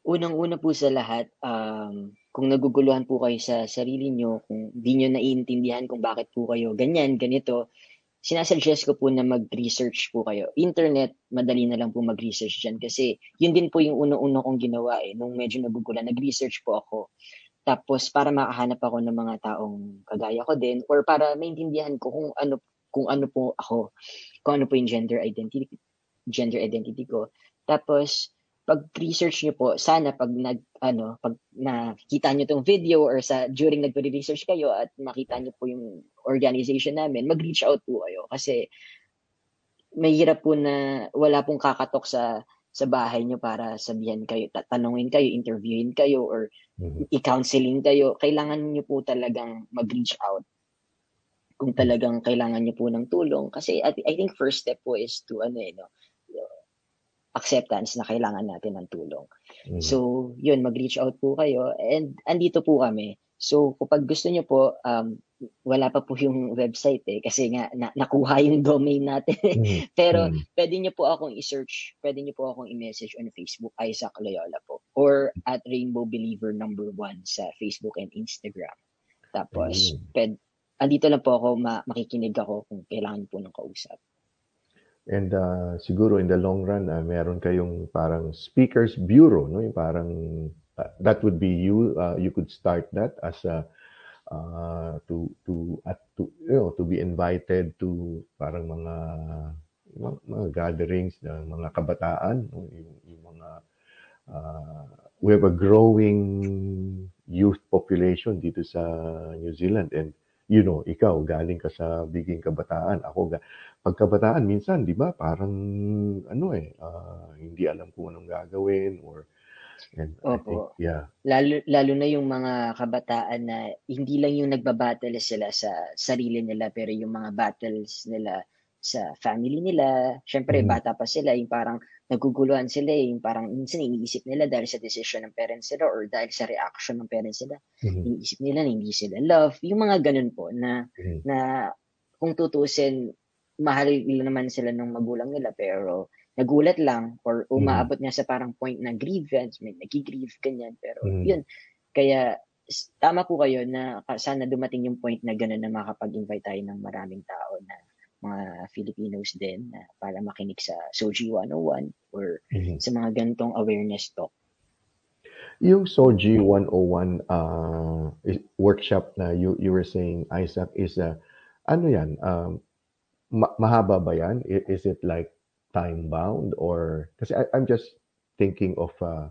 Unang-una po sa lahat, um, kung naguguluhan po kayo sa sarili nyo, kung di nyo naiintindihan kung bakit po kayo ganyan, ganito, sinasuggest ko po na mag-research po kayo. Internet, madali na lang po mag-research dyan kasi yun din po yung unang-una kong ginawa eh. Nung medyo nagugulan, nag-research po ako. Tapos para makahanap ako ng mga taong kagaya ko din or para maintindihan ko kung ano kung ano po ako, kung ano po yung gender identity gender identity ko. Tapos pag research niyo po, sana pag nag ano, pag nakita niyo tong video or sa during nagre-research kayo at makita niyo po yung organization namin, mag-reach out po kayo kasi mahirap po na wala pong kakatok sa sa bahay niyo para sabihan kayo, tatanungin kayo, interviewin kayo or Mhm. i-counseling kayo. Kailangan niyo po talagang mag-reach out kung talagang kailangan niyo po ng tulong kasi I, I think first step po is to ano eh, no, acceptance na kailangan natin ng tulong. Mhm. So, yun, mag-reach out po kayo and andito po kami. So, kapag gusto niyo po, um, wala pa po yung [LAUGHS] website eh kasi nga na, nakuha yung [LAUGHS] domain natin. Mhm. Pero Mhm. pwede niyo po akong i-search, pwede niyo po akong i-message on Facebook, Isaac Loyola po. Or at Rainbow Believer number one sa Facebook and Instagram. Tapos, Ayun. pwede, andito lang po ako, ma- makikinig ako kung kailangan po ng kausap. And uh, siguro in the long run, uh, meron kayong parang speakers bureau, no? Yung parang uh, that would be you. Uh, you could start that as a uh, to to at to you know to be invited to parang mga mga, mga gatherings ng mga kabataan, no? yung, yung mga uh, we have a growing youth population dito sa New Zealand and you know, ikaw galing ka sa biging kabataan, ako ga- pagkabataan minsan, 'di ba? Parang ano eh, ah, hindi alam kung anong gagawin or and I think Opo. yeah. Lalo, lalo na yung mga kabataan na hindi lang yung nagbabattle sila sa sarili nila, pero yung mga battles nila sa family nila. Siyempre, Mhm. bata pa sila, yung parang naguguluhan sila, eh, parang minsan iniisip nila dahil sa decision ng parents nila or dahil sa reaction ng parents nila. Mhm. Iniisip nila na hindi sila love. Yung mga ganun po na, Mhm. na kung tutusin, mahal naman sila ng magulang nila pero nagulat lang or Mhm. umaabot nga sa parang point na grievance, may nagigrieve, ganyan. Pero Mhm. yun, kaya tama po kayo na sana dumating yung point na gano'n na makapag-invite tayo ng maraming tao na mga Filipinos din na para makinig sa Soji 101 or Mhm. sa mga ganitong awareness talk. Yung Soji 101 uh, is- workshop na you you were saying Isaac is a ano yan um ma- mahaba ba yan? Is it like time bound or kasi I, I'm just thinking of uh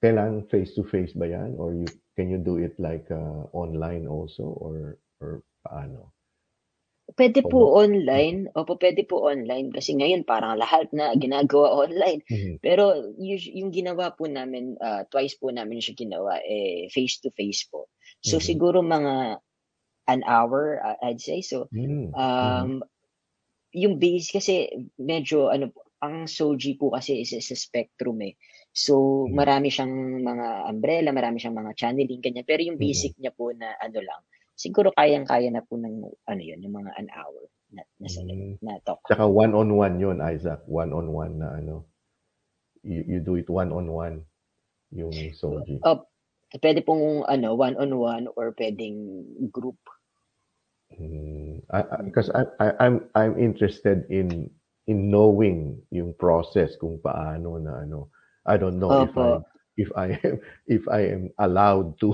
kailangan face to face ba yan or you can you do it like uh, online also or or paano? Pwede po online. Opo, pwede po online kasi ngayon parang lahat na ginagawa [LAUGHS] online. Mhm. Pero us- yung ginawa po namin, ah, twice po namin siya ginawa, eh, face-to-face po. So Mhm. siguro mga an hour, ah, I'd say. So, Mm. Mhm. um, yung base kasi medyo ano ang Soji po kasi is, is a spectrum eh. So, Mhm. marami siyang mga umbrella, marami siyang mga channeling, ganyan. Pero yung Mhm. basic niya po na ano lang, siguro kayang-kaya na po ng ano yun, yung mga an hour na, na, sa- Mm. na talk. Tsaka one-on-one yun, Isaac. One-on-one na ano. You, you do it one-on-one yung Soji. Oh, pwede pong ano, one-on-one or pwedeng group. Mm, I, I, because I, I, I'm I'm interested in in knowing yung process kung paano na ano. I don't know if I Opo. If I am if I am allowed to.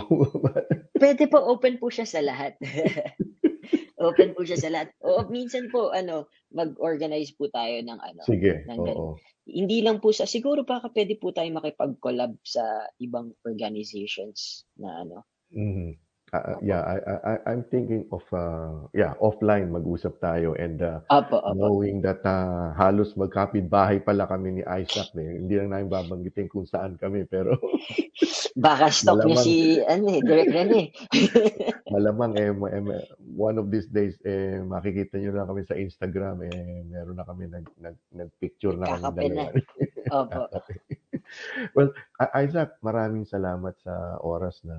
[LAUGHS] Pwede po, open po siya sa lahat. [LAUGHS] open po siya sa lahat. O minsan po, ano, mag-organize po tayo ng ano, Sige, ng oo. Hindi lang po sa, siguro baka pwede po tayo makipag-collab sa ibang organizations na ano. Mhm. Uh, yeah, I, I, I'm thinking of, uh, yeah, offline mag-usap tayo and uh, Opo, opo. knowing that uh, halos magkapit-bahay pala kami ni Isaac. Eh. Hindi lang namin babanggitin kung saan kami, pero [LAUGHS] Baka stalk niya si, ano eh, Direk Rene. [LAUGHS] malamang eh, eh, one of these days, eh, makikita nyo na kami sa Instagram, eh, meron na kami nag, nag, nag-picture na kami na. dalawa. [LAUGHS] Opo. Well, Isaac, maraming salamat sa oras na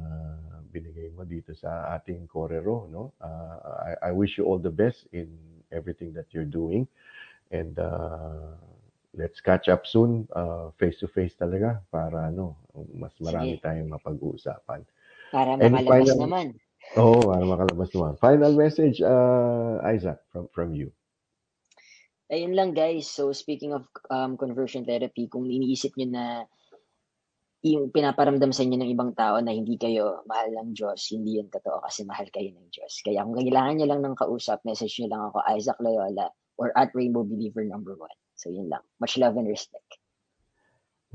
binigay mo dito sa ating Corero, no? Uh, I, I wish you all the best in everything that you're doing. And uh, let's catch up soon, uh, face-to-face talaga, para ano, mas marami Sige. tayong mapag-uusapan. Para makalabas final- naman. Oo, oh, para makalabas naman. Final message, uh, Isaac, from from you. Ayun lang guys. So speaking of um, conversion therapy, kung iniisip nyo na yung pinaparamdam sa inyo ng ibang tao na hindi kayo mahal ng Diyos, hindi yun totoo kasi mahal kayo ng Diyos. Kaya kung kailangan nyo lang ng kausap, message nyo lang ako, Isaac Loyola or at Rainbow Believer number one. So yun lang. Much love and respect.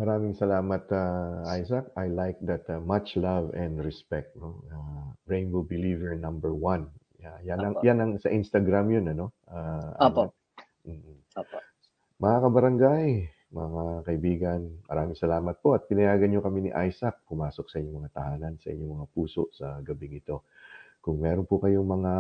Maraming salamat, uh, Isaac. I like that uh, much love and respect. No? Uh, Rainbow Believer number one. Yeah, yan, ang, Apo. yan ang sa Instagram yun, ano? Uh, Opo. Mm. Opo. Mga kabarangay, mga kaibigan, maraming salamat po at pinayagan nyo kami ni Isaac pumasok sa inyong mga tahanan, sa inyong mga puso sa gabing ito. Kung meron po kayong mga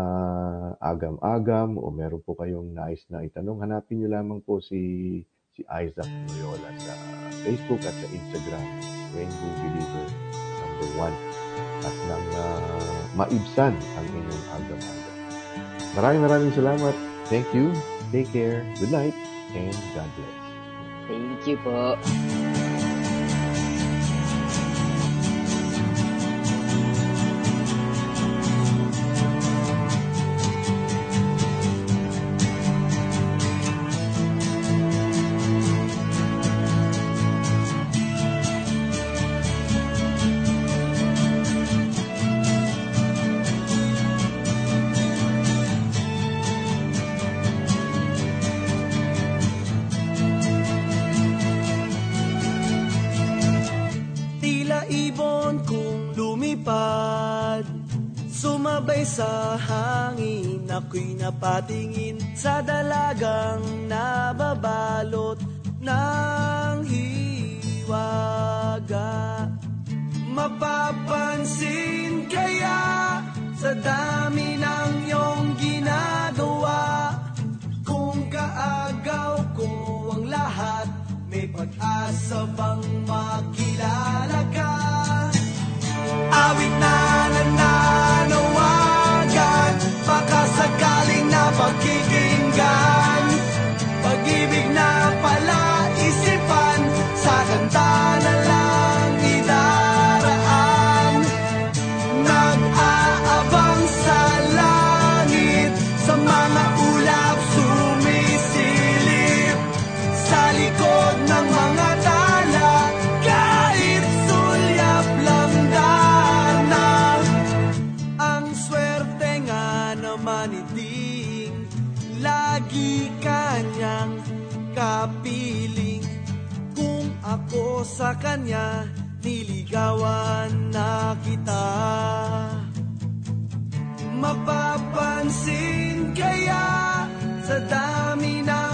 agam-agam o meron po kayong nais na itanong, hanapin nyo lamang po si si Isaac Loyola sa Facebook at sa Instagram, Rainbow Believer number one at nang uh, maibsan ang inyong agam-agam. Maraming maraming salamat. Thank you. Take care. Good night and God bless. Thank you po. Sa dalagang nababalot ng hiwaga. Mapapansin kaya sa dami ng iyong ginagawa? Kung kaagaw ko ang lahat May pag-asa bang makilala ka? Awit na nananawagan Baka sakaling napakikinggan Pag-ibig na ako sa kanya Niligawan na kita. Mapapansin kaya sa dami ng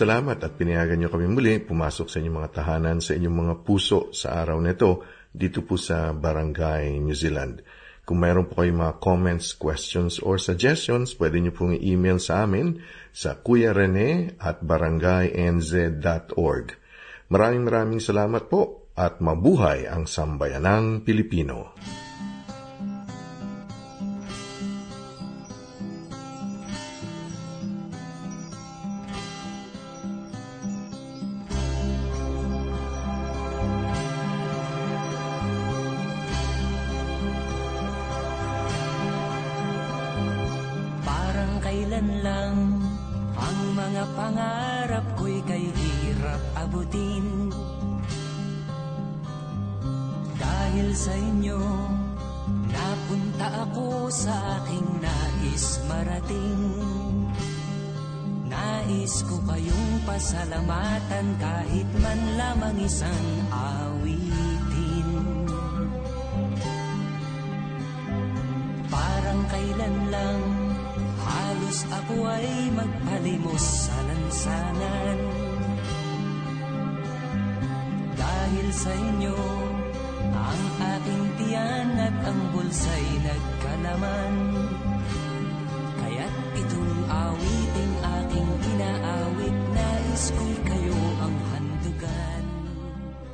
salamat at pinayagan niyo kami muli pumasok sa inyong mga tahanan sa inyong mga puso sa araw na ito dito po sa Barangay New Zealand. Kung mayroon po kayong mga comments, questions, or suggestions, pwede niyo pong i-email sa amin sa kuyarene at barangaynz.org. Maraming maraming salamat po at mabuhay ang sambayanang Pilipino.